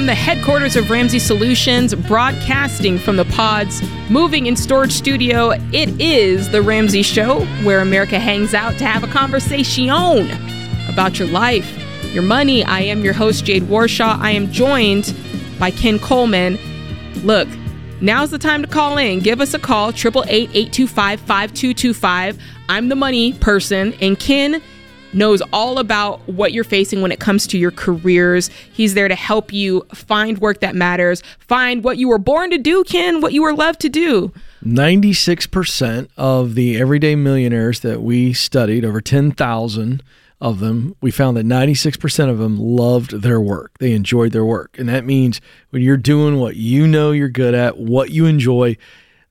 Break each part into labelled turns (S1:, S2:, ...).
S1: from the headquarters of Ramsey Solutions, broadcasting from the Pods Moving and Storage Studio. It is The Ramsey Show, where America hangs out to have a conversation about your life, your money. I am your host, Jade Warshaw. I am joined by Ken Coleman. Look, now's the time to call in. Give us a call, 888 825 5225. I'm the money person, and Ken knows all about what you're facing when it comes to your careers. He's there to help you find work that matters, find what you were born to do, Ken, what you were loved to do.
S2: 96% of the everyday millionaires that we studied, over 10,000 of them, we found that 96% of them loved their work. They enjoyed their work. And that means when you're doing what you know you're good at, what you enjoy,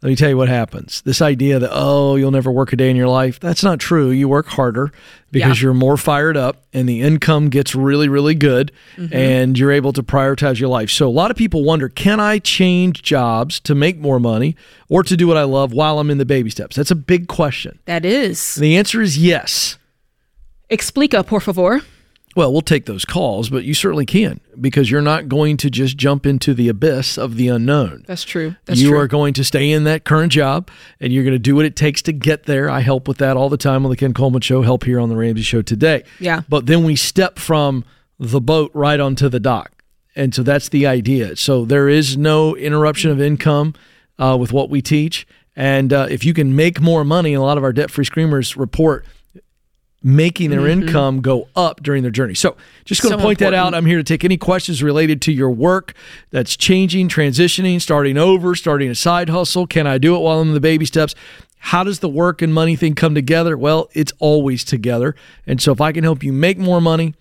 S2: let me tell you what happens. This idea that, oh, you'll never work a day in your life, that's not true. You work harder because yeah. you're more fired up and the income gets really, really good mm-hmm. and you're able to prioritize your life. So, a lot of people wonder can I change jobs to make more money or to do what I love while I'm in the baby steps? That's a big question.
S1: That is.
S2: And the answer is yes.
S1: Explica, por favor.
S2: Well, we'll take those calls, but you certainly can because you're not going to just jump into the abyss of the unknown.
S1: That's true. That's
S2: you
S1: true.
S2: are going to stay in that current job and you're going to do what it takes to get there. I help with that all the time on the Ken Coleman Show, help here on the Ramsey Show today.
S1: Yeah.
S2: But then we step from the boat right onto the dock. And so that's the idea. So there is no interruption of income uh, with what we teach. And uh, if you can make more money, a lot of our debt free screamers report making their mm-hmm. income go up during their journey. So, just going to point important. that out. I'm here to take any questions related to your work that's changing, transitioning, starting over, starting a side hustle. Can I do it while I'm in the baby steps? How does the work and money thing come together? Well, it's always together. And so, if I can help you make more money,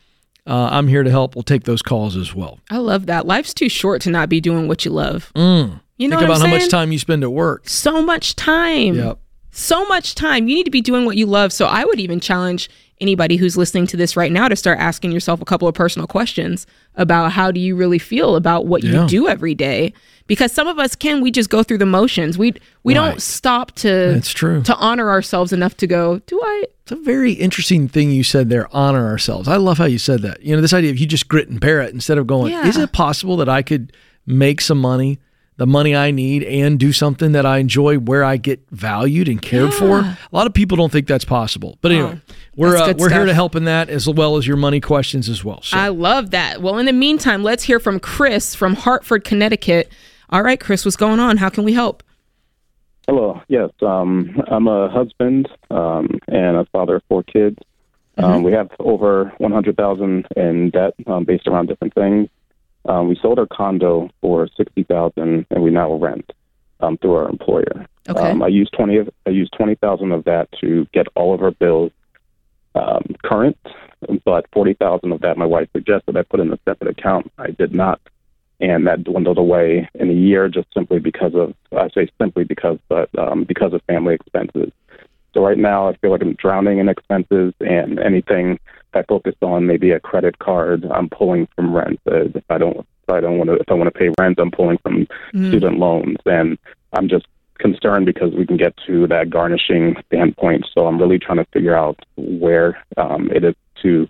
S2: uh, I'm here to help. We'll take those calls as well.
S1: I love that. Life's too short to not be doing what you love.
S2: Mm.
S1: You know
S2: Think about
S1: how
S2: much time you spend at work.
S1: So much time.
S2: Yep
S1: so much time. You need to be doing what you love. So I would even challenge anybody who's listening to this right now to start asking yourself a couple of personal questions about how do you really feel about what yeah. you do every day because some of us can we just go through the motions we we right. don't stop to
S2: that's true
S1: to honor ourselves enough to go do i
S2: it's a very interesting thing you said there honor ourselves i love how you said that you know this idea of you just grit and bear it instead of going yeah. is it possible that i could make some money the money I need and do something that I enjoy where I get valued and cared yeah. for. A lot of people don't think that's possible. But anyway, oh, we're uh, we're stuff. here to help in that as well as your money questions as well.
S1: So. I love that. Well, in the meantime, let's hear from Chris from Hartford, Connecticut. All right, Chris, what's going on? How can we help?
S3: Hello. Yes, um, I'm a husband um, and a father of four kids. Um, mm-hmm. Um, we have over 100,000 in debt um, based around different things. Um, we sold our condo for sixty thousand, and we now rent um, through our employer.
S1: Okay. Um,
S3: I used twenty. Of, I used twenty thousand of that to get all of our bills um, current, but forty thousand of that my wife suggested I put in a separate account. I did not, and that dwindled away in a year just simply because of I say simply because, but um, because of family expenses. So right now I feel like I'm drowning in expenses, and anything I focus on maybe a credit card. I'm pulling from rent. Uh, if I don't, if I don't want to, if I want to pay rent, I'm pulling from mm. student loans, and I'm just concerned because we can get to that garnishing standpoint. So I'm really trying to figure out where um, it is to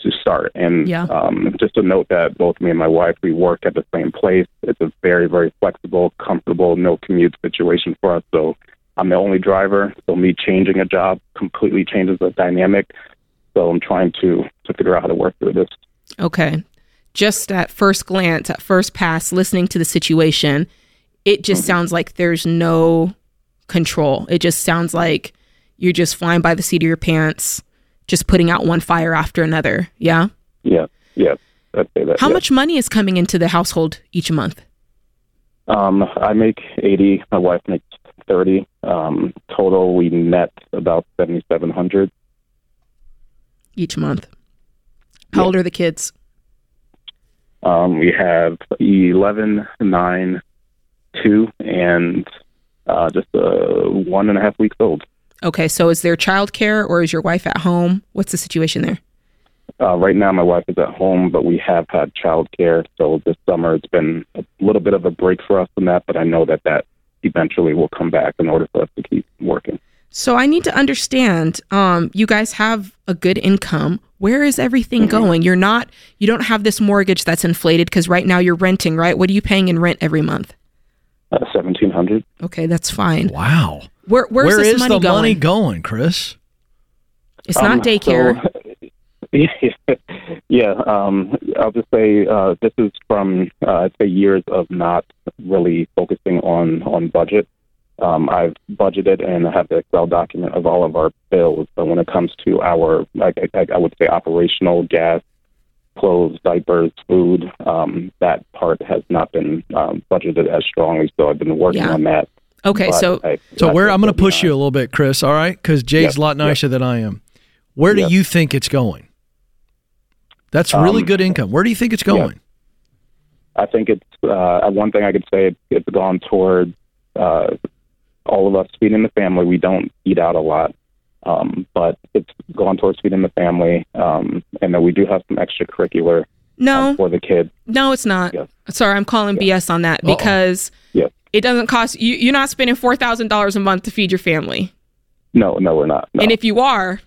S3: to start. And
S1: yeah.
S3: um, just to note that both me and my wife we work at the same place. It's a very very flexible, comfortable, no commute situation for us. So I'm the only driver. So me changing a job completely changes the dynamic. So I'm trying to to figure out how to work through this.
S1: Okay. Just at first glance, at first pass, listening to the situation, it just mm-hmm. sounds like there's no control. It just sounds like you're just flying by the seat of your pants, just putting out one fire after another. Yeah?
S3: Yeah. Yeah. I'd say that.
S1: How
S3: yeah.
S1: much money is coming into the household each month?
S3: Um, I make 80. My wife makes 30. Um, total, we net about 7,700
S1: each month. How old are the kids?
S3: Um, we have 11, 9, 2, and uh, just uh, one and a half weeks old.
S1: Okay, so is there childcare or is your wife at home? What's the situation there?
S3: Uh, right now, my wife is at home, but we have had childcare. So this summer, it's been a little bit of a break for us from that, but I know that that eventually we will come back in order for us to keep working.
S1: So I need to understand um, you guys have a good income. where is everything going? You're not, you don't have this mortgage that's inflated because right now you're renting, right? What are you paying in rent every month?
S3: Uh, Seventeen hundred.
S1: Okay, that's fine.
S2: Wow.
S1: Where, where's
S2: Where
S1: this
S2: is
S1: money
S2: the
S1: going?
S2: money going, Chris?
S1: it's not daycare.
S3: So, yeah, um, I'll just say uh, this is from uh, I'd say years of not really focusing on on budget. Um, I've budgeted and I have the Excel document of all of our bills, but when it comes to our, like I, I would say, operational gas, clothes, diapers, food, um, that part has not been um, budgeted as strongly. So I've been working
S1: Yeah.
S3: on that.
S1: okay,
S3: but
S1: so
S3: I-
S2: So where I'm going to
S3: we'll
S2: push you a little bit, Chris. All right, because Jade's
S3: Yep,
S2: a lot
S3: yep.
S2: nicer than I am. Where do
S3: Yep.
S2: you think it's going? That's really
S3: Um,
S2: good income. Where do you think it's going?
S3: I think it's uh, one thing I could say. It's gone toward uh, all of us feeding the family. We don't eat out a lot, um, but it's gone towards feeding the family, um, and then we do have some extracurricular
S1: no,
S3: um, for the kid.
S1: no, it's not.
S3: Yes.
S1: Sorry, I'm calling BS on that
S2: Uh-oh.
S1: because
S3: Yes.
S1: it doesn't cost you. You're not spending four thousand dollars a month to feed your family,
S3: No, no, we're not. No.
S1: and if you are,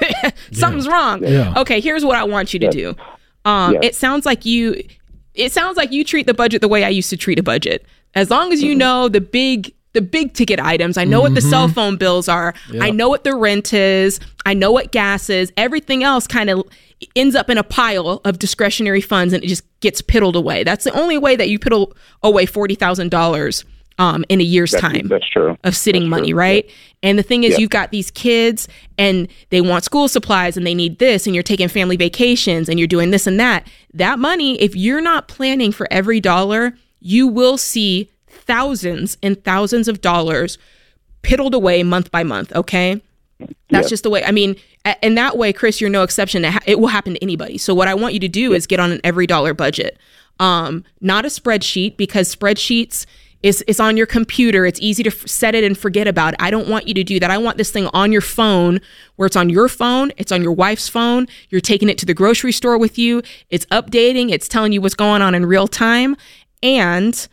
S1: something's wrong.
S2: Yeah.
S1: Okay, here's what I want you to
S3: Yes.
S1: do. Um,
S3: Yes.
S1: It sounds like you. It sounds like you treat the budget the way I used to treat a budget. As long as you
S3: Mm-hmm.
S1: know the big the big ticket items. I know what the cell phone bills are. I know what the rent is. I know what gas is. Everything else kind of ends up in a pile of discretionary funds and it just gets piddled away. That's the only way that you piddle away forty thousand dollars um, in a year's
S3: that's,
S1: time
S3: that's true.
S1: of sitting
S3: That's
S1: money,
S3: true.
S1: right? And the thing is,
S3: Yeah.
S1: you've got these kids and they want school supplies and they need this, and you're taking family vacations and you're doing this and that. That money, if you're not planning for every dollar, you will see thousands and thousands of dollars piddled away month by month, okay? That's
S3: Yeah.
S1: just the way. I mean, in that way, Chris, you're no exception. It It will happen to anybody. So what I want you to do is get on an every dollar budget, um, not a spreadsheet because spreadsheets is is on your computer. It's easy to f- set it and forget about it. I don't want you to do that. I want this thing on your phone, where it's on your phone, it's on your wife's phone. You're taking it to the grocery store with you. It's updating. It's telling you what's going on in real time, and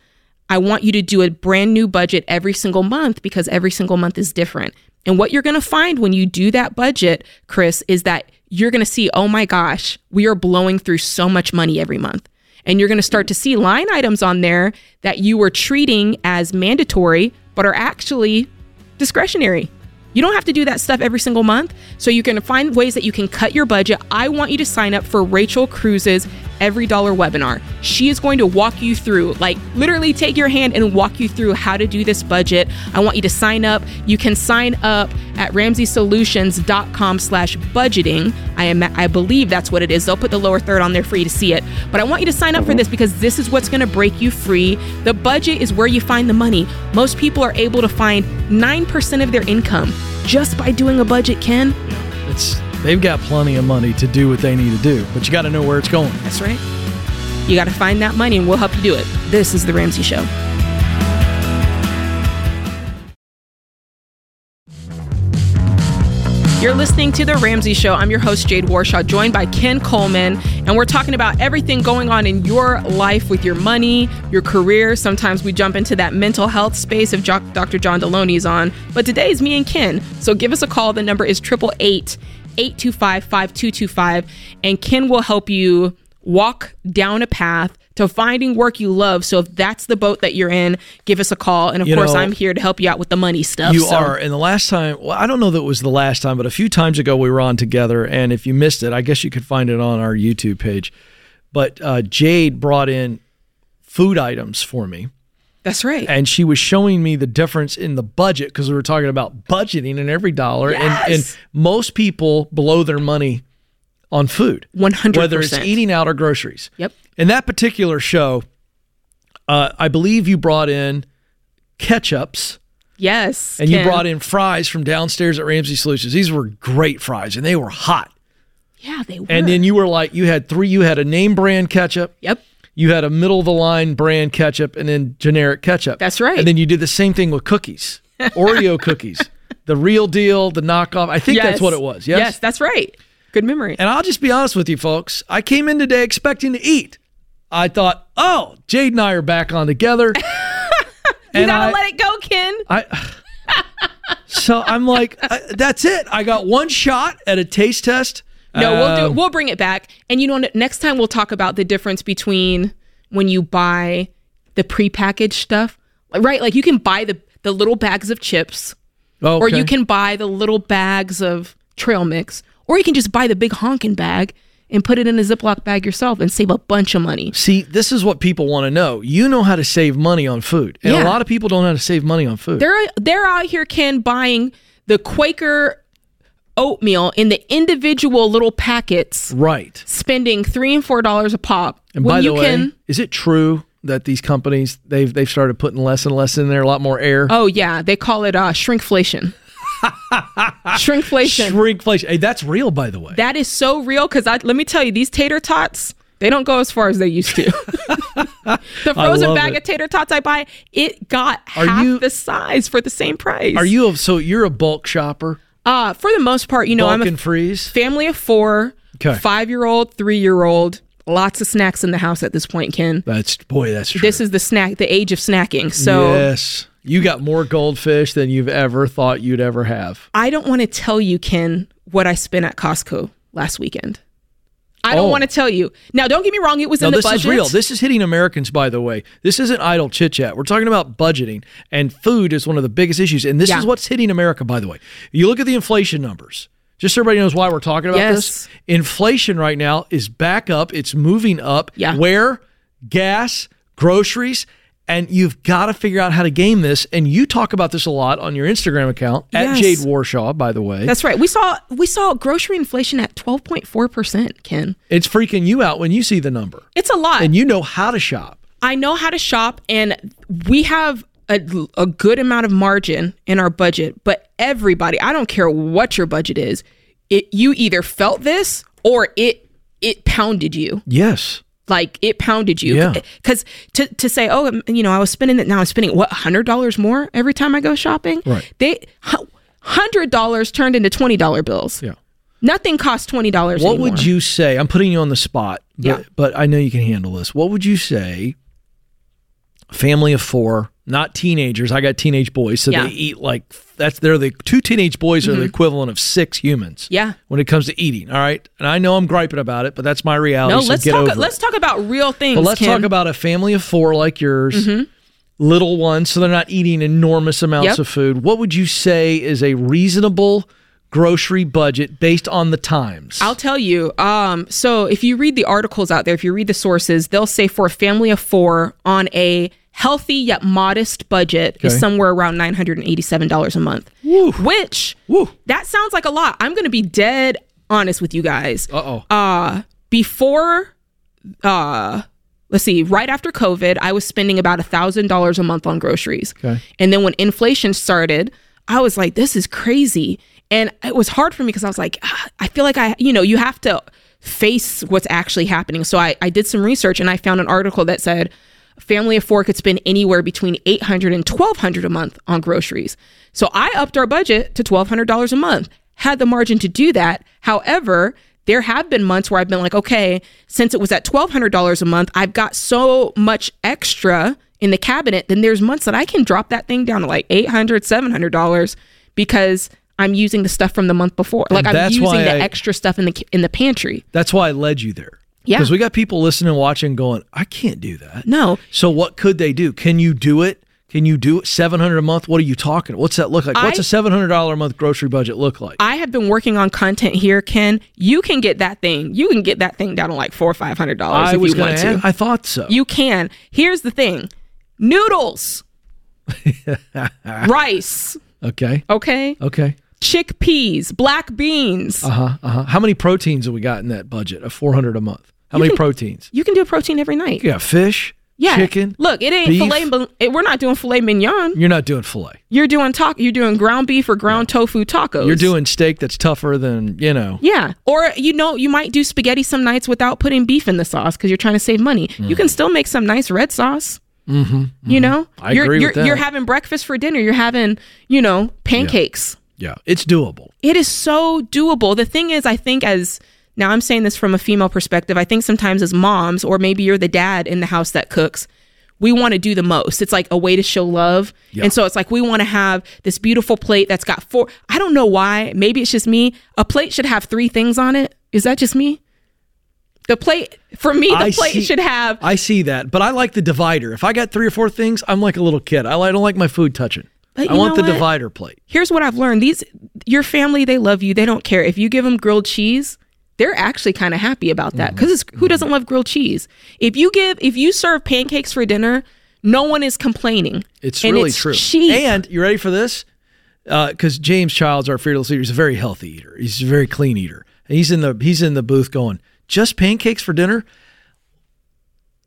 S1: I want you to do a brand new budget every single month because every single month is different. And what you're going to find when you do that budget, Chris, is that you're going to see, oh my gosh, we are blowing through so much money every month. And you're going to start to see line items on there that you were treating as mandatory, but are actually discretionary. You don't have to do that stuff every single month. So you can find ways that you can cut your budget. I want you to sign up for Rachel Cruz's Every Dollar webinar. She is going to walk you through, like literally take your hand and walk you through how to do this budget. I want you to sign up. You can sign up at ramseysolutions.com slash budgeting. I am I believe that's what it is. They'll put the lower third on there for you to see it. But I want you to sign up for this because this is what's going to break you free. The budget is where you find the money. Most people are able to find 9% of their income just by doing a budget, Ken.
S2: It's they've got plenty of money to do what they need to do, but you got to know where it's going.
S1: That's right. You got to find that money and we'll help you do it. This is The Ramsey Show. You're listening to The Ramsey Show. I'm your host, Jade Warshaw, joined by Ken Coleman, and we're talking about everything going on in your life with your money, your career. Sometimes we jump into that mental health space if Dr. John Deloney is on, but today is me and Ken. So give us a call. The number is 888 825 5225, and Ken will help you walk down a path to finding work you love. So if that's the boat that you're in, give us a call. And of
S2: You
S1: course,
S2: know,
S1: I'm here to help you out with the money stuff.
S2: You
S1: so-
S2: are. And the last time, well, I don't know that it was the last time, but a few times ago we were on together. And if you missed it, I guess you could find it on our YouTube page. But uh, Jade brought in food items for me.
S1: That's right.
S2: and she was showing me the difference in the budget because we were talking about budgeting and every dollar and, and most people blow their money on food
S1: 100%.
S2: whether it's eating out or groceries
S1: Yep.
S2: In that particular show uh, i believe you brought in ketchups
S1: Yes.
S2: and you brought in fries from downstairs at ramsey solutions these were great fries and they were hot
S1: Yeah, they were.
S2: and then you were like you had three you had a name brand ketchup
S1: Yep.
S2: you had a middle of the line brand ketchup and then generic ketchup.
S1: That's right.
S2: And then you did the same thing with cookies, Oreo cookies, the real deal, the knockoff. I think that's what it was. Yes.
S1: Yes, that's right. Good memory.
S2: And I'll just be honest with you, folks. I came in today expecting to eat. I thought, oh, Jade and I are back on together.
S1: you
S2: and
S1: gotta
S2: I,
S1: let it go, Ken.
S2: I, so I'm like, that's it. I got one shot at a taste test
S1: No, we'll do.
S2: Um,
S1: We'll bring it back. And you know, next time we'll talk about the difference between when you buy the prepackaged stuff, right? Like you can buy the the little bags of chips,
S2: Oh,
S1: or you can buy the little bags of trail mix, or you can just buy the big honking bag and put it in a Ziploc bag yourself and save a bunch of money.
S2: See, this is what people want to know. You know how to save money on food, and
S1: Yeah.
S2: a lot of people don't know how to save money on food.
S1: They're they're out here, Ken, buying the Quaker oatmeal in the individual little packets,
S2: right.
S1: spending three and four dollars a pop.
S2: And by the way,
S1: can,
S2: is it true that these companies they've they've started putting less and less in there, a lot more air?
S1: oh yeah, they call it uh, shrinkflation. Shrinkflation.
S2: Shrinkflation. Hey, that's real, by the way.
S1: that is so real because I let me tell you, these tater tots. They don't go as far as they used to. the frozen bag
S2: it.
S1: of tater tots I buy, it got
S2: Are
S1: half
S2: you-
S1: the size for the same price.
S2: Are you a, so you're a bulk shopper?
S1: Uh, for the most part, you know,
S2: bulk
S1: I'm a
S2: and freeze.
S1: family of four,
S2: Okay.
S1: five year old, three year old, lots of snacks in the house at this point, Ken.
S2: That's boy, that's true.
S1: This is the snack, the age of snacking. So
S2: yes, you got more goldfish than you've ever thought you'd ever have.
S1: I don't want to tell you, Ken, what I spent at Costco last weekend. I don't
S2: Oh.
S1: want to tell you. Now, don't get me wrong; it was
S2: No,
S1: in the
S2: this
S1: budget.
S2: This is real. This is hitting Americans, by the way. This isn't idle chit chat. We're talking about budgeting, and food is one of the biggest issues. And this
S1: Yeah.
S2: is what's hitting America, by the way. You look at the inflation numbers. Just so everybody knows why we're talking about this. Inflation right now is back up. It's moving up.
S1: Yeah.
S2: Where? Gas, groceries, and you've got to figure out how to game this. And you talk about this a lot on your Instagram account at
S1: Yes.
S2: Jade Warshaw, by the way.
S1: That's right. We saw we saw grocery inflation at twelve point four percent. Ken,
S2: it's freaking you out when you see the number,
S1: it's a lot.
S2: and you know how to shop.
S1: I know how to shop, and we have a, a good amount of margin in our budget. But everybody, I don't care what your budget is, it you either felt this or it it pounded you.
S2: Yes.
S1: Like it pounded you.
S2: Yeah.
S1: Because to, to say, oh, um, you know, I was spending it now. I'm spending what hundred dollars more every time I go shopping.
S2: Right.
S1: They hundred dollars turned into twenty dollar bills.
S2: Yeah.
S1: Nothing costs twenty dollars.
S2: What would you say? I'm putting you on the spot, but,
S1: Yeah.
S2: but I know you can handle this. What would you say? Family of four, not teenagers. I got teenage boys, so
S1: Yeah. Mm-hmm.
S2: they eat like that's they're the two teenage boys are the equivalent of six humans.
S1: Yeah.
S2: when it comes to eating. All right, and I know I'm griping about it, but that's my reality.
S1: No,
S2: so
S1: let's talk. Let's talk about real things.
S2: But let's
S1: Kim.
S2: talk about a family of four like yours,
S1: Mm-hmm.
S2: little ones, so they're not eating enormous amounts
S1: Yep.
S2: of food. What would you say is a reasonable grocery budget based on the times?
S1: I'll tell you. Um, so if you read the articles out there, if you read the sources, they'll say for a family of four on a healthy yet modest budget is somewhere around nine hundred and eighty-seven dollars a month. Which
S2: Woo.
S1: that sounds like a lot. I'm going to be dead honest with you guys.
S2: Uh-oh.
S1: Uh before, uh, let's see, right after COVID, I was spending about a thousand dollars a month on groceries.
S2: Okay.
S1: And then when inflation started, I was like, this is crazy. And it was hard for me because I was like, ah, I feel like I, you know, you have to face what's actually happening. So I, I did some research and I found an article that said a family of four could spend anywhere between 800 and 1200 a month on groceries. So I upped our budget to $1,200 a month, had the margin to do that. However, there have been months where I've been like, okay, since it was at $1,200 a month, I've got so much extra in the cabinet, then there's months that I can drop that thing down to like $800, $700 because I'm using the stuff from the month before. Like I'm using the
S2: I-
S1: extra stuff in the in the pantry.
S2: That's why I led you there.
S1: Yeah.
S2: Because we got people listening, watching, going, I can't do that.
S1: No,
S2: So what could they do? Can you do it? Can you do it? Seven hundred a month? What are you talking? What's that look like? What's a seven hundred dollar a month grocery budget look like?
S1: I have been working on content here, Ken. You can get that thing. You can get that thing down to like four or five hundred dollars
S2: I
S1: if you want
S2: to. I thought so.
S1: You can. Here's the thing: noodles, rice.
S2: okay.
S1: Okay,
S2: Okay.
S1: Chickpeas, black beans.
S2: Uh huh. Uh huh. How many proteins have we got in that budget of four hundred a month? How many
S1: can-
S2: proteins?
S1: you can do a protein every night.
S2: Yeah, fish.
S1: Yeah.
S2: Chicken.
S1: Look, it ain't
S2: beef.
S1: filet. it- We're not doing filet mignon.
S2: You're not doing fillet.
S1: You're doing talk. You're doing ground beef or ground tofu tacos.
S2: You're doing steak that's tougher than you know.
S1: Yeah. Or, you know, you might do spaghetti some nights without putting beef in the sauce because you're trying to save money. You can still make some nice red sauce. Mm-hmm, You know?
S2: Mm. I
S1: you're,
S2: agree
S1: you're,
S2: with that.
S1: You're having breakfast for dinner. You're having, you know, pancakes.
S2: Yeah, it's doable.
S1: It is so doable. The thing is, I think as now I'm saying this from a female perspective, I think sometimes as moms, or maybe you're the dad in the house that cooks, we want to do the most. It's like a way to show love. And so it's like we want to have this beautiful plate that's got four. I don't know why. Maybe it's just me. A plate should have three things on it. It Is that just me? The plate for me, the
S2: I
S1: plate
S2: see-
S1: should have.
S2: I see that, but I like the divider. If I got three or four things, I'm like a little kid. I, I don't like my food touching.
S1: But
S2: I want the
S1: what?
S2: divider plate.
S1: Here's what I've learned: these your family, they love you. They don't care if you give them grilled cheese. They're actually kind of happy about that
S2: Mm-hmm.
S1: because who doesn't love grilled cheese? If you give, if you serve pancakes for dinner, no one is complaining.
S2: It's
S1: And
S2: really
S1: it's
S2: true.
S1: cheap.
S2: And you ready for this? Because James Childs, our fearless leader, is a very healthy eater. He's a very clean eater. And he's in the he's in the booth going, just pancakes for dinner.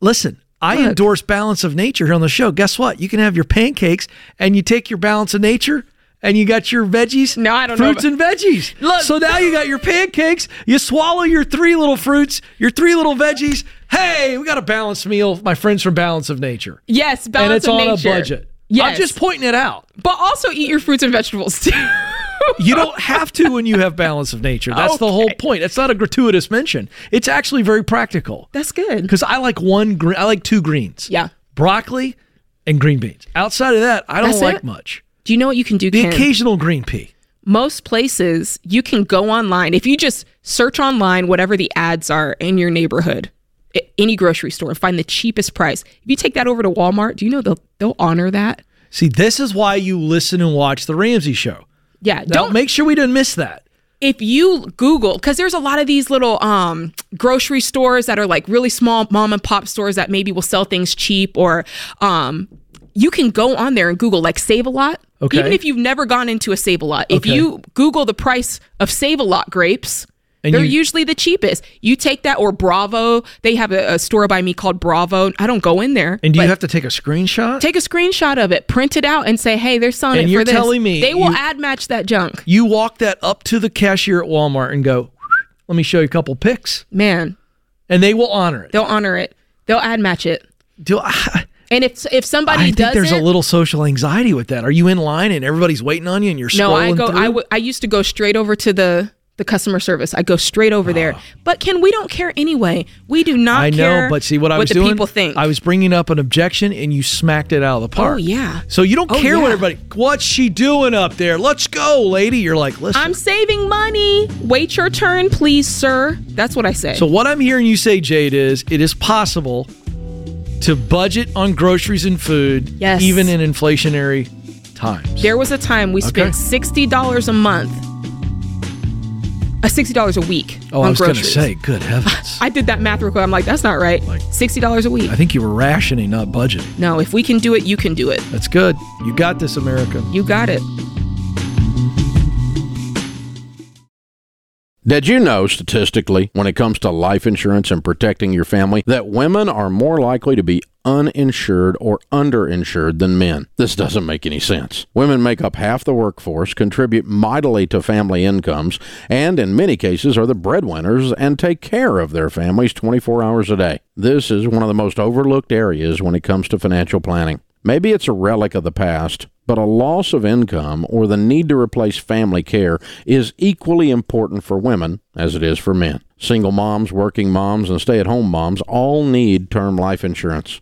S2: Listen, I
S1: Look.
S2: endorse balance of nature here on the show. Guess what? You can have your pancakes and you take your balance of nature and you got your veggies.
S1: No, I don't know
S2: fruits and veggies.
S1: Look.
S2: so now you got your pancakes. You swallow your three little fruits, your three little veggies. Hey, we got a balanced meal, my friends from Balance of Nature
S1: Yes, balance
S2: and it's on
S1: nature.
S2: a budget.
S1: Yes,
S2: I'm just pointing it out.
S1: but also eat your fruits and vegetables too.
S2: You don't have to when you have balance of nature. That's the whole point. It's not a gratuitous mention. It's actually very practical.
S1: That's good.
S2: Because I like one green. I like two greens.
S1: Yeah.
S2: broccoli and green beans. Outside of that, I don't
S1: That's
S2: like
S1: it?
S2: much.
S1: Do you know what you can do,
S2: The
S1: Ken?
S2: occasional green pea.
S1: most places you can go online if you just search online whatever the ads are in your neighborhood any grocery store and find the cheapest price if you take that over to walmart do you know they'll they'll honor that
S2: See, this is why you listen and watch the Ramsey Show.
S1: yeah
S2: Don't
S1: don't
S2: make sure we didn't miss that.
S1: if you google because there's a lot of these little um grocery stores that are like really small mom and pop stores that maybe will sell things cheap or um you can go on there and google like save a lot
S2: Okay.
S1: even if you've never gone into a save a lot if
S2: Okay.
S1: you google the price of save a lot grapes
S2: And
S1: they're
S2: you-
S1: usually the cheapest. You take that or Bravo. They have a, a store by me called Bravo. I don't go in there.
S2: And do you have to take a screenshot?
S1: take a screenshot of it, print it out, and say, "Hey, they're selling
S2: And
S1: it
S2: you're
S1: for this."
S2: telling me
S1: they will
S2: you-
S1: ad match that junk,
S2: you walk that up to the cashier at Walmart and go, let me show you a couple pics.
S1: man.
S2: And they will honor it.
S1: They'll honor it. They'll ad match it.
S2: Do I,
S1: And if if somebody
S2: I think
S1: doesn't,
S2: there's a little social anxiety with that. Are you in line and everybody's waiting on you and you're
S1: no, I go.
S2: through?
S1: I, w- I used to go straight over to the the customer service. I go straight over there. But Ken, we don't care anyway. We do not.
S2: Ah. I know, but see what I was
S1: the
S2: doing.
S1: people think.
S2: I was bringing up an objection, and you smacked it out of the park.
S1: Oh, yeah.
S2: So you don't
S1: Oh,
S2: care what
S1: yeah.
S2: everybody. What's she doing up there? Let's go, lady. You're like, listen.
S1: I'm saving money. Wait your turn, please, sir. That's what I say.
S2: so what I'm hearing you say, Jade, is it is possible to budget on groceries and food,
S1: Yes.
S2: even in inflationary times.
S1: There was a time we
S2: Okay.
S1: spent sixty dollars a month, sixty dollars a week
S2: oh,
S1: on
S2: I was going to say, good heavens.
S1: I did that math real quick. I'm like, that's not right.
S2: Like-
S1: sixty dollars a week.
S2: I think you were rationing, not budgeting.
S1: No, if we can do it, you can do it.
S2: That's good. You got this, America.
S1: You got it.
S4: Did you know, statistically, when it comes to life insurance and protecting your family, that women are more likely to be uninsured or underinsured than men? This doesn't make any sense. Women make up half the workforce, contribute mightily to family incomes, and in many cases are the breadwinners and take care of their families 24 hours a day. This is one of the most overlooked areas when it comes to financial planning. Maybe it's a relic of the past, but a loss of income or the need to replace family care is equally important for women as it is for men. Single moms, working moms, and stay at home moms all need term life insurance.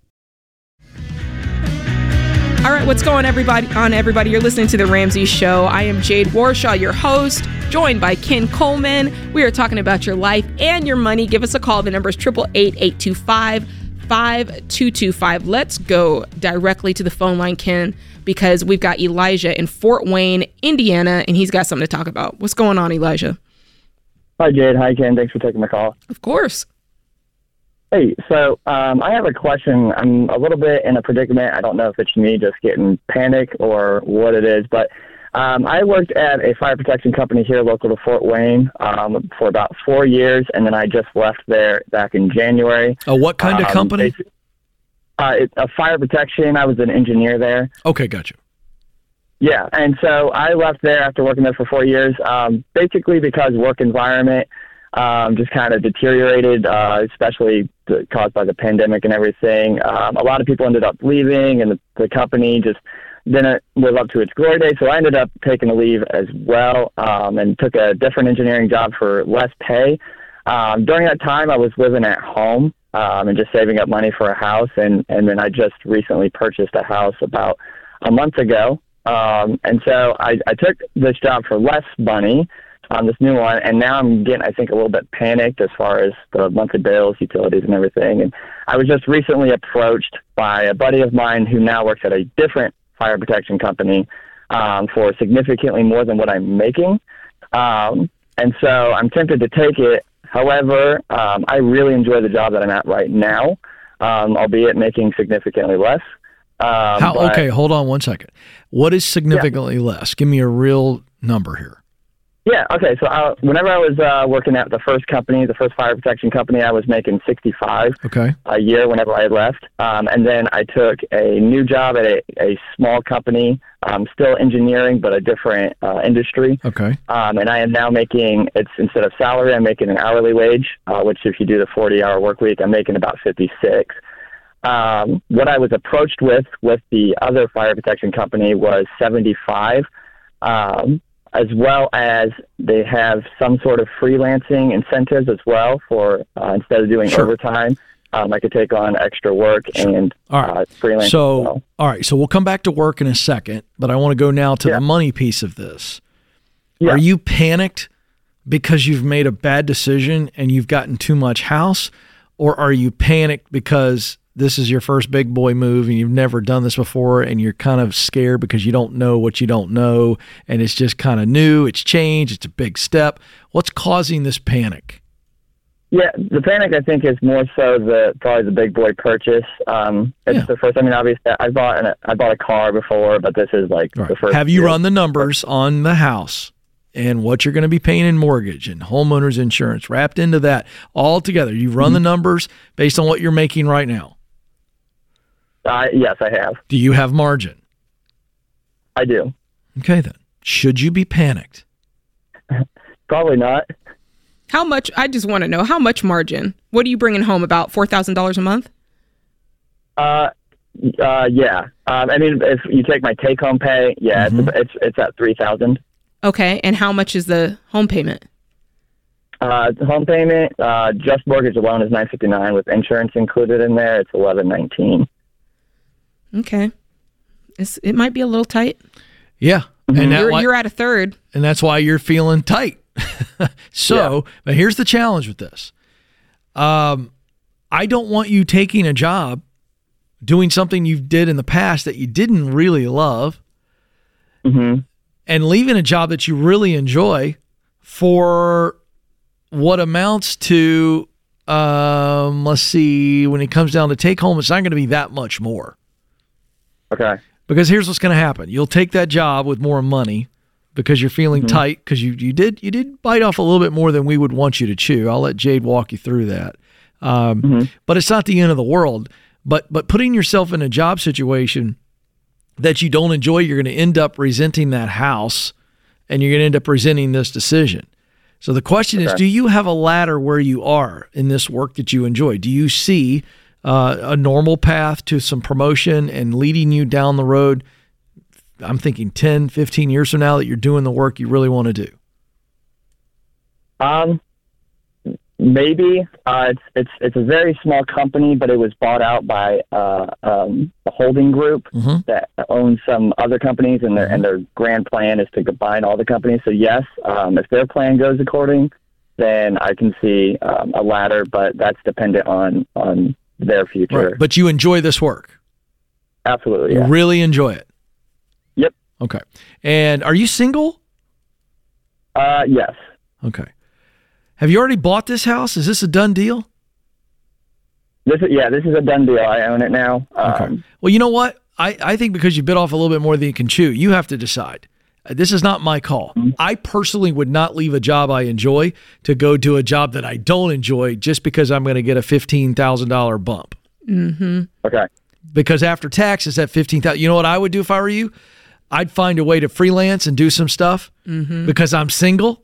S1: All right, what's going everybody on everybody? You're listening to the Ramsey Show. I am Jade Warshaw, your host, joined by Ken Coleman. We are talking about your life and your money. Give us a call. The number is 888-825 5225. Let's go directly to the phone line, Ken, because we've got Elijah in Fort Wayne, Indiana, and he's got something to talk about. What's going on, Elijah?
S5: Hi, Jade. Hi, Ken. Thanks for taking the call.
S1: Of course.
S5: Hey, so um, I have a question. I'm a little bit in a predicament. I don't know if it's me just getting panic or what it is, but um, I worked at a fire protection company here local to Fort Wayne um, for about four years, and then I just left there back in January.
S2: Uh, what kind of
S5: Um,
S2: company?
S5: Uh, it, a fire protection. I was an engineer there.
S2: Okay, gotcha.
S5: Yeah, and so I left there after working there for four years, um, basically because work environment. Um, just kind of deteriorated, uh, especially the, caused by the pandemic and everything. Um, a lot of people ended up leaving, and the, the company just didn't live up to its glory days. So I ended up taking a leave as well um, and took a different engineering job for less pay. Um, during that time, I was living at home um, and just saving up money for a house, and and then I just recently purchased a house about a month ago. Um, and so I, I took this job for less money on this new one, and now I'm getting, I think, a little bit panicked as far as the monthly bills, utilities, and everything. And I was just recently approached by a buddy of mine who now works at a different fire protection company um, for significantly more than what I'm making. Um, and so I'm tempted to take it. However, um, I really enjoy the job that I'm at right now, um, albeit making significantly less. Um,
S2: How,
S5: but-
S2: okay, hold on one second. What is significantly less? Give me a real number here.
S5: Yeah. Okay. So I, whenever I was uh, working at the first company, the first fire protection company, I was making 65
S2: Okay.
S5: a year whenever I had left. Um, and then I took a new job at a, a small company, um, still engineering, but a different uh, industry.
S2: Okay.
S5: Um, and I am now making, it's instead of salary, I'm making an hourly wage, uh, which if you do the 40 hour work week, I'm making about 56. Um, what I was approached with with the other fire protection company was 75, um, as well as they have some sort of freelancing incentives as well for uh, instead of doing
S2: Sure.
S5: overtime, um, I could take on extra work and
S2: All right.
S5: uh, freelance.
S2: So,
S5: well.
S2: all right. So we'll come back to work in a second, but I want to go now to
S5: Yeah.
S2: the money piece of this.
S5: Yeah.
S2: Are you panicked because you've made a bad decision and you've gotten too much house, or are you panicked because this is your first big boy move and you've never done this before and you're kind of scared because you don't know what you don't know and it's just kind of new, it's changed, it's a big step. What's causing this panic?
S5: Yeah, the panic I think is more so the probably the big boy purchase. Um, it's
S2: Yeah.
S5: the first. I mean, obviously, I bought an, I bought a car before, but this is like
S2: All
S5: the first.
S2: Have you
S5: year.
S2: run the numbers on the house and what you're going to be paying in mortgage and homeowners insurance wrapped into that all together? You've run the
S5: Mm-hmm.
S2: numbers based on what you're making right now.
S5: Uh, yes, I have.
S2: Do you have margin?
S5: I do.
S2: Okay, then. Should you be panicked?
S5: Probably not.
S1: How much? I just want to know how much margin. What are you bringing home? About four thousand dollars a month?
S5: Uh, uh, yeah. Um, I mean, if you take my take home pay, yeah,
S2: Mm-hmm.
S5: it's, it's it's at three thousand.
S1: Okay, and how much is the home payment?
S5: Uh, home payment, uh, just mortgage alone is nine fifty nine with insurance included in there. It's eleven nineteen.
S1: Okay, it's, it might be a little tight.
S2: Yeah. And, that
S1: You're,
S2: why-
S1: you're at a third.
S2: and that's why you're feeling tight. so, but here's the challenge with this. Um, I don't want you taking a job doing something you did in the past that you didn't really love
S5: Mm-hmm.
S2: and leaving a job that you really enjoy for what amounts to um, let's see when it comes down to take home it's not going to be that much more
S5: Okay.
S2: because here's what's going to happen. You'll take that job with more money because you're feeling tight because you, you did you did bite off a little bit more than we would want you to chew. I'll let jade walk you through that. Um, but it's not the end of the world. But but putting yourself in a job situation that you don't enjoy you're going to end up resenting that house and you're going to end up resenting this decision. So the question is do you have a ladder where you are in this work that you enjoy? Do you see uh, a normal path to some promotion and leading you down the road i'm thinking 10 15 years from now that you're doing the work you really want to do
S5: Um, maybe uh, it's it's it's a very small company, but it was bought out by uh, um, a holding group
S2: Mhm.
S5: that owns some other companies, and their and their grand plan is to combine all the companies. So yes, um, if their plan goes according, then I can see um, a ladder, but that's dependent on on their future.
S2: right but you enjoy this work
S5: Absolutely,
S2: you
S5: yeah.
S2: really enjoy it
S5: Yep.
S2: okay and are you single
S5: Uh, yes.
S2: okay have you already bought this house is this a done deal
S5: This is yeah. This is a done deal. I own it now.
S2: Okay.
S5: Um,
S2: Well, you know what? I, I think because you bit off a little bit more than you can chew, you have to decide. This is not my call. Mm-hmm. I personally would not leave a job I enjoy to go do a job that I don't enjoy just because I'm going to get a $15,000 bump. Mm-hmm.
S5: Okay.
S2: Because after taxes, that 15000 you know what I would do if I were you? I'd find a way to freelance and do some stuff mm-hmm. because I'm single.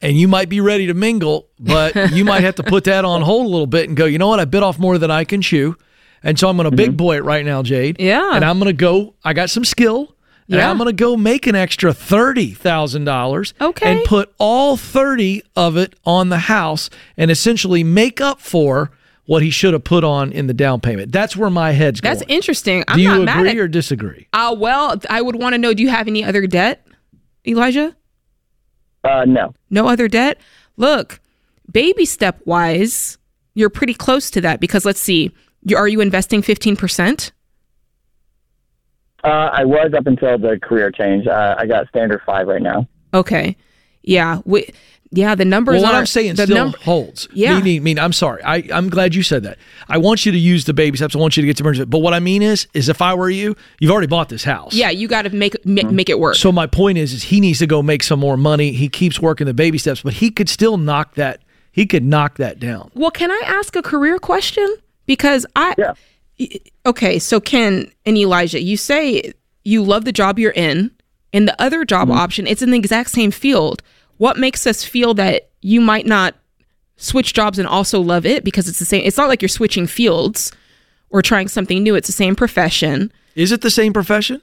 S2: and you might be ready to mingle, but you might have to put that on hold a little bit and go, you know what? I bit off more than I can chew. And so I'm going to big boy it right now, Jade.
S1: Yeah.
S2: And I'm going to go, I got some skill. And
S1: Yeah.
S2: I'm going to go make an extra $30,000.
S1: Okay.
S2: And put all 30 of it on the house and essentially make up for what he should have put on in the down payment. That's where my head's going.
S1: That's
S2: going.
S1: interesting. I'm
S2: Do you
S1: not mad
S2: agree
S1: at.
S2: or disagree?
S1: Uh, well, I would want to know. Do you have any other debt, Elijah?
S5: Uh, no.
S1: No other debt. Look, baby step wise, you're pretty close to that because let's see. You, are you investing fifteen percent?
S5: Uh, I was up until the career change. Uh, I got standard five right now.
S1: Okay. Yeah. We, yeah. The numbers.
S2: Well, what
S1: are,
S2: I'm saying
S1: the
S2: still
S1: number-
S2: holds.
S1: Yeah.
S2: Meaning, mean, I'm sorry. I, I'm glad you said that. I want you to use the baby steps. I want you to get to emergency. But what I mean is, is if I were you, you've already bought this house.
S1: Yeah, you got to make ma- make it work.
S2: So my point is, is he needs to go make some more money. He keeps working the baby steps, but he could still knock that. He could knock that down.
S1: Well, can I ask a career question? Because I.
S5: Yeah.
S1: Okay, so Ken and Elijah, you say you love the job you're in, and the other job mm-hmm. option, it's in the exact same field. What makes us feel that you might not switch jobs and also love it because it's the same? It's not like you're switching fields or trying something new. It's the same profession.
S2: Is it the same profession?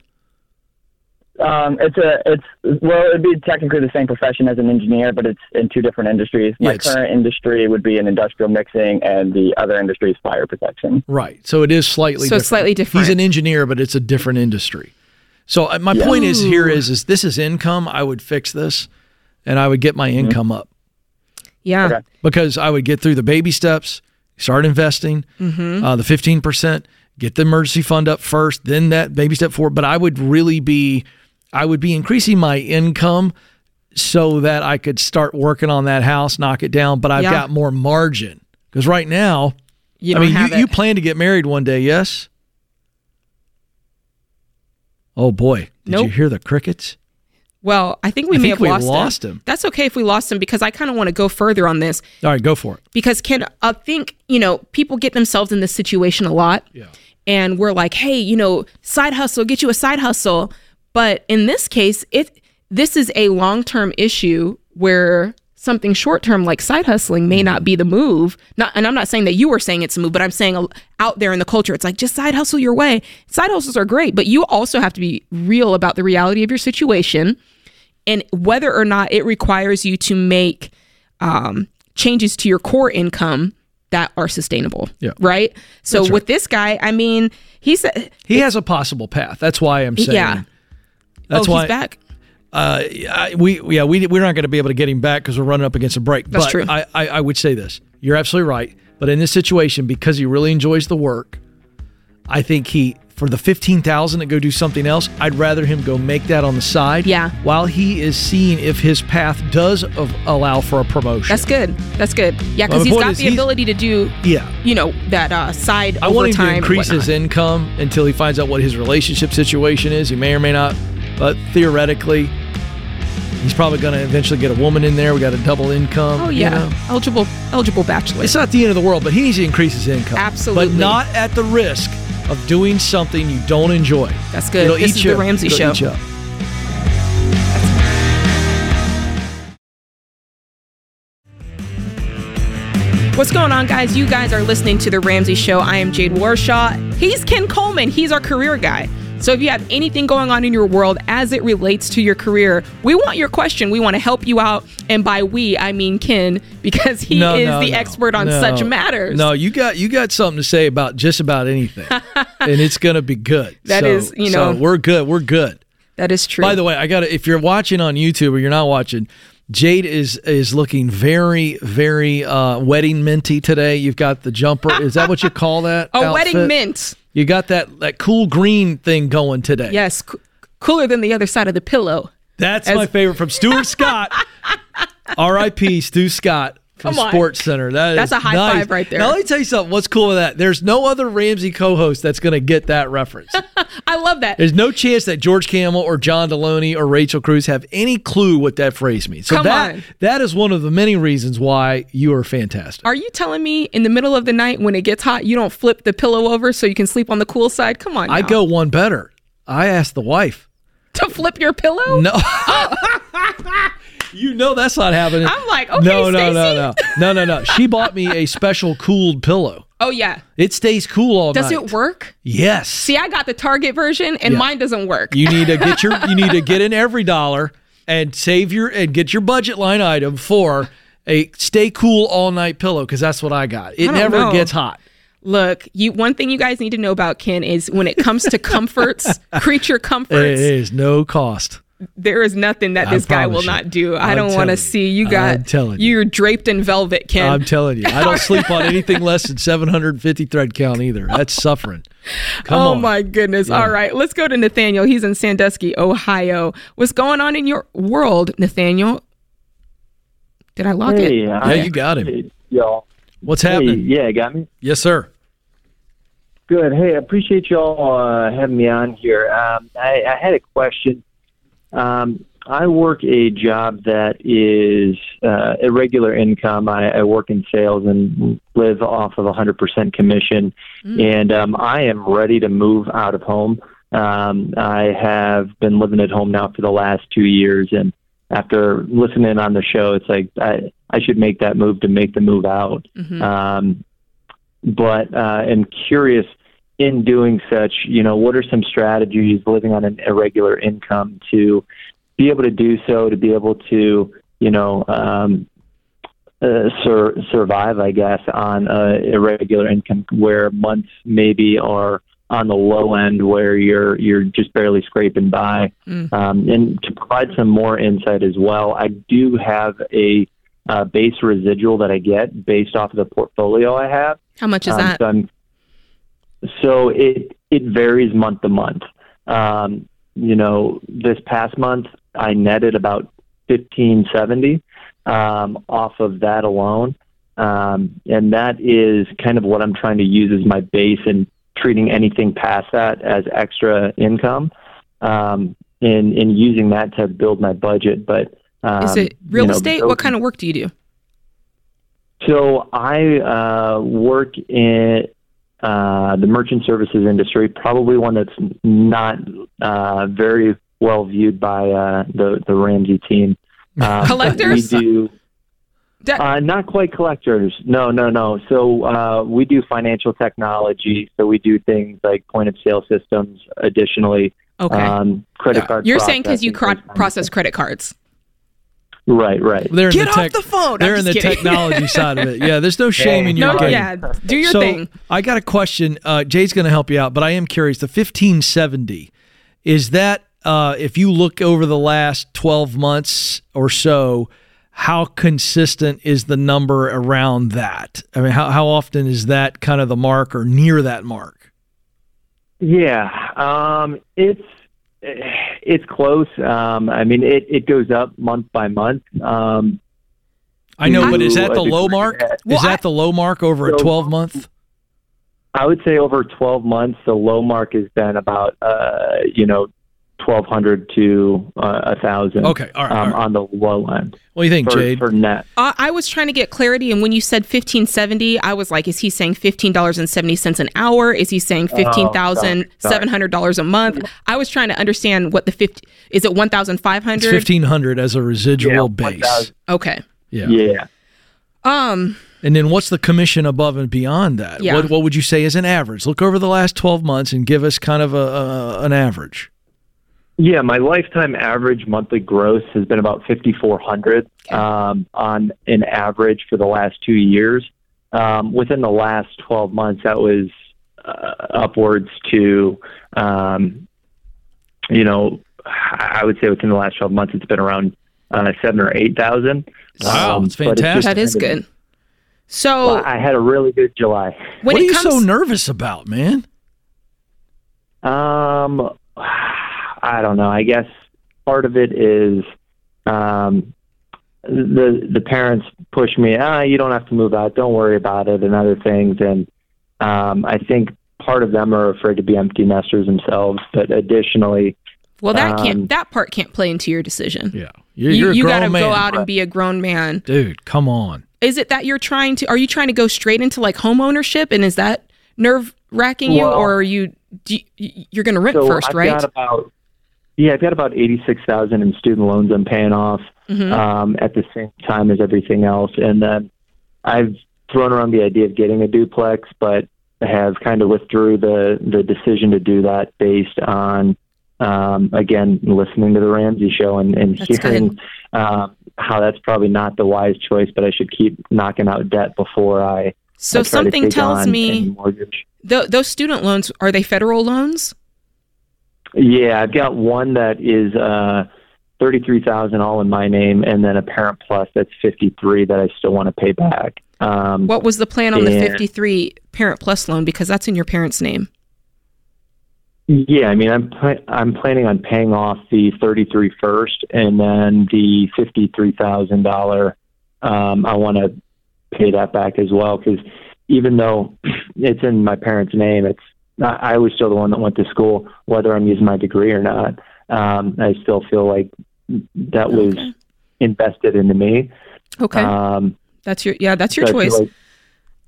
S5: Um, it's a, it's well, it'd be technically the same profession as an engineer, but it's in two different industries. My
S2: it's-
S5: current industry would be in industrial mixing, and the other industry is fire protection.
S2: Right. So it is slightly
S1: So
S2: different.
S1: slightly different.
S2: He's an engineer, but it's a different industry. So uh, my point is here is is this is income. I would fix this, and I would get my income up
S1: Yeah.
S5: Okay.
S2: because I would get through the baby steps, start investing, uh, the fifteen percent, get the emergency fund up first, then that baby step forward. But I would really be, I would be increasing my income so that I could start working on that house, knock it down. But I've
S1: Yeah.
S2: got more margin because right now,
S1: You
S2: I mean, you, you plan to get married one day, yes? Oh boy, did you hear the crickets?
S1: well, I think we
S2: I
S1: may
S2: think
S1: have
S2: we
S1: lost,
S2: lost him.
S1: That's okay if we lost him because I kind of want to go further on this.
S2: All right, go for it.
S1: because Ken, I think you know people get themselves in this situation a lot,
S2: Yeah.
S1: and we're like, hey, you know, side hustle, get you a side hustle. But in this case, it this is a long term issue where something short term like side hustling may not be the move. Not, and I'm not saying that you were saying it's a move, but I'm saying out there in the culture, it's like just side hustle your way. Side hustles are great, but you also have to be real about the reality of your situation and whether or not it requires you to make um, changes to your core income that are sustainable.
S2: Yeah.
S1: Right. So
S2: right.
S1: with this guy, I mean, he's
S2: He has a possible path. That's why I'm saying.
S1: yeah.
S2: That's
S1: oh,
S2: why
S1: he's back.
S2: Uh, I- we yeah we we're not going to be able to get him back because we're running up against a break.
S1: That's
S2: but
S1: true.
S2: I, I I would say this. You're absolutely right. But in this situation, because he really enjoys the work, I think he for the fifteen thousand to go do something else. I'd rather him go make that on the side.
S1: Yeah.
S2: While he is seeing if his path does of, allow for a promotion.
S1: That's good. That's good. Yeah, because he's got
S2: is
S1: the ability to do,
S2: yeah.
S1: you know, that uh, side
S2: I want him to increase his income until he finds out what his relationship situation is. He may or may not, but theoretically, he's probably going to eventually get a woman in there. We got a double income.
S1: Oh
S2: you
S1: yeah,
S2: know?
S1: eligible eligible bachelor.
S2: It's not the end of the world, but he needs to increase his income.
S1: Absolutely.
S2: But not at the risk of doing something you don't enjoy.
S1: That's good.
S2: It'll
S1: This
S2: eat
S1: is
S2: you,
S1: the Ramsey
S2: it'll
S1: Show.
S2: eat you.
S1: What's going on, guys? You guys are listening to The Ramsey Show. I am Jade Warshaw. He's Ken Coleman. He's our career guy. So if you have anything going on in your world as it relates to your career, we want your question. We want to help you out. And by we, I mean Ken, because he
S2: No,
S1: is
S2: no,
S1: the
S2: no,
S1: expert on
S2: no.
S1: such matters.
S2: No, you got you got something to say about just about anything, and it's to be good.
S1: That
S2: That is,
S1: you know-
S2: we're good. We're good.
S1: That is true.
S2: By the way, I got if you're watching on YouTube or you're not watching, Jade is is looking very very uh, wedding minty today. You've got the jumper. Is that what you call that?
S1: a
S2: outfit?
S1: wedding mint.
S2: You got that that cool green thing going today.
S1: Yes, cooler than the other side of the pillow.
S2: That's
S1: As-
S2: my favorite from Stuart Scott. R.I.P. Stu Scott from
S1: Come on.
S2: Sports Center. That is
S1: That's a high
S2: nice.
S1: five right there.
S2: Now let me tell you something. What's cool with that? There's no other Ramsey co-host that's going to get that reference.
S1: I love that.
S2: There's no chance that George Kamel or John Deloney or Rachel Cruz have any clue what that phrase means. So
S1: Come
S2: that
S1: on.
S2: that is one of the many reasons why you are fantastic.
S1: Are you telling me in the middle of the night when it gets hot, you don't flip the pillow over so you can sleep on the cool side? Come on,
S2: I go one better. I ask the wife.
S1: to flip your pillow.
S2: No. You know that's not happening.
S1: I'm like, okay,
S2: no, no, no,
S1: Stacey.
S2: no, no, no, no. She bought me a special cooled pillow.
S1: Oh yeah.
S2: It stays cool all
S1: Does
S2: night.
S1: Does it work?
S2: Yes.
S1: See, I got the Target version, and
S2: Yeah.
S1: mine doesn't work.
S2: You need to get your you need to get in every dollar and save your and get your budget line item for a stay cool all night pillow because that's what I got. It
S1: don't
S2: never
S1: know.
S2: gets hot.
S1: Look, you. One thing you guys need to know about Ken is when it comes to comforts, creature comforts,
S2: is no cost.
S1: There is nothing that
S2: I
S1: this guy will
S2: you.
S1: not do. I
S2: I'm
S1: don't want to see you
S2: I'm
S1: got.
S2: telling you.
S1: You're draped in velvet, Ken.
S2: I'm telling you, I don't sleep on anything less than 750 thread count either. That's suffering. Come
S1: oh
S2: on.
S1: my goodness. All right, let's go to Nathaniel. He's in Sandusky, Ohio. What's going on in your world, Nathaniel? Did I lock
S6: Hey,
S1: it?
S2: Yeah, you got him.
S6: hey, y'all.
S2: What's
S6: Hey,
S2: happening?
S6: yeah, got me.
S2: Yes, sir.
S6: Good. Hey, I appreciate y'all uh, having me on here. Um, I, I had a question. Um, I work a job that is uh, irregular income. I, I work in sales and live off of 100% commission. And um, I am ready to move out of home. Um, I have been living at home now for the last two years. And after listening on the show, it's like I, I should make that move to make the move out.
S1: Mhm.
S6: Um, but uh, I'm curious in doing such, you know, what are some strategies living on an irregular income to be able to do so, to be able to, you know, um, uh, sur- survive, I guess, on uh, irregular income where months maybe are on the low end where you're you're just barely scraping by.
S1: Mm.
S6: Um, and to provide some more insight as well, I do have a uh, base residual that I get based off of the portfolio I have.
S1: How much is
S6: Um,
S1: that?
S6: So, I'm, so it it varies month to month. Um, you know, this past month I netted about fifteen seventy um, off of that alone, um, and that is kind of what I'm trying to use as my base and treating anything past that as extra income, um, and and using that to build my budget. But um,
S1: Is it real
S6: you know,
S1: estate? What kind of work do you do?
S6: so I uh, work in uh, the merchant services industry, probably one that's not uh, very well viewed by uh, the the Ramsey team. Um,
S1: Collectors?
S6: We do uh, not quite collectors. No, no, no. So uh, we do financial technology. So we do things like point of sale systems. Additionally,
S1: okay.
S6: um, credit
S2: Yeah.
S6: card.
S1: You're saying because you
S6: those
S1: process credit cards.
S6: Of- Right, right.
S2: They're in
S1: Get
S2: the
S1: off
S2: tech,
S1: the phone.
S2: They're
S1: I'm
S2: in the
S1: kidding.
S2: technology side of it. Yeah, there's no shame in your
S1: No,
S2: game.
S1: yeah, do your
S2: so
S1: thing.
S2: I got a question. Uh, Jade's going to help you out, but I am curious. The 1570 is that uh, if you look over the last 12 months or so, how consistent is the number around that? I mean, how, how often is that kind of the mark or near that mark?
S6: Yeah, um, it's it's close. Um, I mean, it, it goes up month by month. Um,
S2: I know, but is that the low mark?
S1: Well,
S2: is that
S1: I-
S2: the low mark over a 12 month?
S6: I would say over 12 months, the low mark has been about uh, you know 1,200 to uh, a thousand.
S2: Okay, all right,
S6: Um,
S2: all right.
S6: On the low end
S2: What do you think,
S6: for,
S2: Jade?
S6: for net.
S1: Uh, I was trying to get clarity, and when you said fifteen seventy, I was like, is he saying fifteen dollars and seventy cents an hour? Is he saying fifteen thousand seven hundred dollars a month? I was trying to understand what the fifty is. It one thousand five
S2: It's
S1: hundred.
S2: 1500 as a residual
S6: Yeah,
S2: base.
S6: 1,000.
S1: Okay.
S2: Yeah.
S6: Yeah.
S1: Um.
S2: And then what's the commission above and beyond that?
S1: Yeah.
S2: What, what would you say is an average? Look over the last 12 months and give us kind of a, a an average.
S6: Yeah, my lifetime average monthly gross has been about fifty four hundred um, on an average for the last two years. Um, within the last twelve months, that was uh, upwards to, um, you know, I would say within the last twelve months, it's been around uh, seven or eight thousand.
S2: Wow, it's
S6: but
S2: fantastic.
S6: just
S1: That is
S6: kind of-
S1: good. So
S6: I had a really good July.
S2: what are you
S1: comes,
S2: so nervous about, man?
S6: Um, I don't know. I guess part of it is um, the the parents push me. Ah, you don't have to move out. Don't worry about it, and other things. And um, I think part of them are afraid to be empty nesters themselves. But additionally,
S1: well, that
S6: um,
S1: can't that part can't play into your decision.
S2: Yeah. You're,
S1: You,
S2: you're a
S1: you got to go out and be a grown man.
S2: Dude, come on.
S1: Is it that you're trying to? Are you trying to go straight into like home ownership, and is that nerve wracking you, or are you? Do you you're going to rent
S6: so
S1: first,
S6: I've
S1: right?
S6: got about Yeah, I've got about eighty-six thousand in student loans I'm paying off
S1: Mhm.
S6: um, at the same time as everything else, and then I've thrown around the idea of getting a duplex, but have kind of withdrew the the decision to do that based on um, again listening to the Ramsey show and, and
S1: That's
S6: hearing uh, how that's probably not the wise choice, but I should keep knocking out debt before I.
S1: So
S6: I
S1: something tells me
S6: mortgage.
S1: th- those student loans are they federal loans?
S6: Yeah, I've got one that is uh, thirty-three thousand all in my name, and then a Parent Plus that's fifty-three that I still want to pay back. Um,
S1: What was the plan on the 53 Parent Plus loan because that's in your parents' name?
S6: yeah, I mean, I'm pla- I'm planning on paying off the thirty-three first, and then the fifty-three thousand dollar. Um, I want to pay that back as well because even though it's in my parents' name, it's I I was still the one that went to school, whether I'm using my degree or not. Um, I still feel like that was
S1: Okay.
S6: invested into me.
S1: Okay.
S6: Um,
S1: that's your yeah, that's your
S6: so I
S1: choice.
S6: like-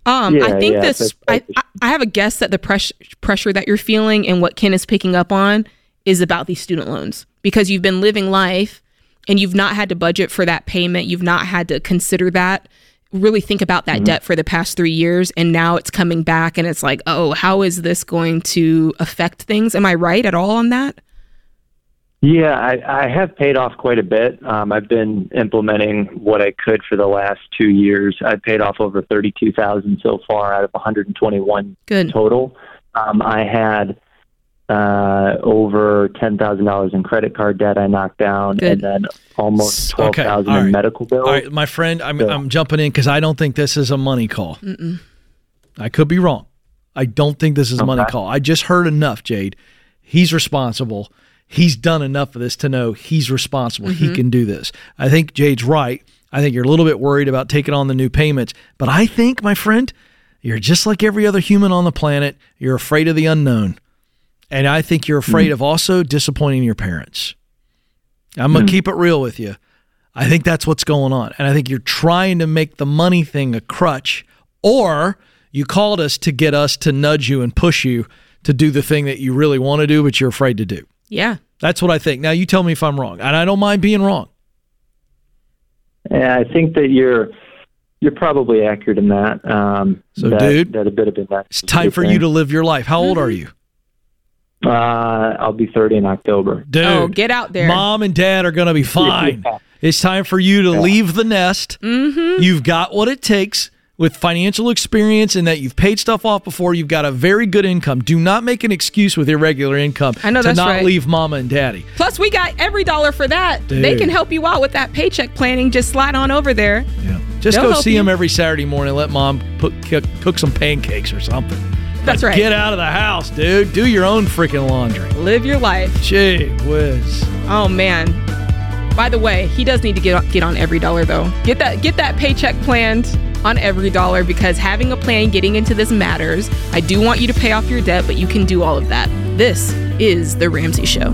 S1: Um, I think
S6: yeah,
S1: this. I, I I have a guess that the pressure pressure that you're feeling and what Ken is picking up on is about these student loans because you've been living life and you've not had to budget for that payment. You've not had to consider that. Really think about that
S6: Mm-hmm.
S1: debt for the past three years, and now it's coming back, and it's like, oh, how is this going to affect things? Am I right at all on that?
S6: Yeah, I, I have paid off quite a bit. Um, I've been implementing what I could for the last two years. I've paid off over thirty-two thousand so far out of one hundred and twenty-one
S1: Good.
S6: total. Um, I had uh, over ten thousand dollars in credit card debt I knocked down,
S1: Good.
S6: and then almost twelve
S2: Okay,
S6: thousand
S2: all right.
S6: in medical bills.
S2: All right, my friend, I'm,
S6: So-
S2: I'm jumping in because I don't think this is a money call.
S1: Mm-mm.
S2: I could be wrong. I don't think this is a money call. I just heard enough, Jade. He's responsible. He's done enough of this to know he's responsible. He can do this. I think Jade's right. I think you're a little bit worried about taking on the new payments. But I think, my friend, you're just like every other human on the planet. You're afraid of the unknown. And I think you're hmm. afraid of also disappointing your parents. I'm going to hmm. keep it real with you. I think that's what's going on. And I think you're trying to make the money thing a crutch, or you called us to get us to nudge you and push you to do the thing that you really want to do, but you're afraid to do.
S1: Yeah.
S2: That's what I think. Now, you tell me if I'm wrong, and I don't mind being wrong.
S6: Yeah, I think that you're you're probably accurate in that. Um,
S2: So,
S6: that,
S2: dude,
S6: that a bit of that.
S2: It's time for you to live your life. How old are mm-hmm. you?
S6: Uh, I'll be thirty in October.
S2: Dude,
S1: oh, get out there.
S2: mom and dad are going to be fine.
S6: Yeah.
S2: It's time for you to leave the nest.
S1: Mm-hmm.
S2: You've got what it takes with financial experience and that you've paid stuff off before. You've got a very good income. Do not make an excuse with irregular income
S1: I know
S2: to
S1: that's
S2: not
S1: right.
S2: leave mama and daddy.
S1: Plus, we got every dollar for that. They can help you out with that paycheck planning. Just slide on over there.
S2: Yeah. Just
S1: They'll
S2: go see
S1: you.
S2: them every Saturday morning. Let mom put, cook, cook some pancakes or something.
S1: That's right.
S2: Get out of the house, dude. Do your own freaking laundry.
S1: Live your life.
S2: Gee whiz.
S1: Oh man. By the way, he does need to get get on every dollar though. Get that get that paycheck planned on every dollar because having a plan getting into this matters. I do want you to pay off your debt, but you can do all of that. This is the Ramsey show.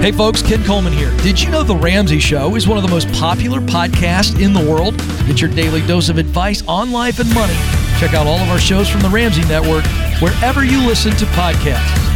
S2: Hey folks, Ken Coleman here. Did you know The Ramsey Show is one of the most popular podcasts in the world? Get your daily dose of advice on life and money. Check out all of our shows from The Ramsey Network wherever you listen to podcasts.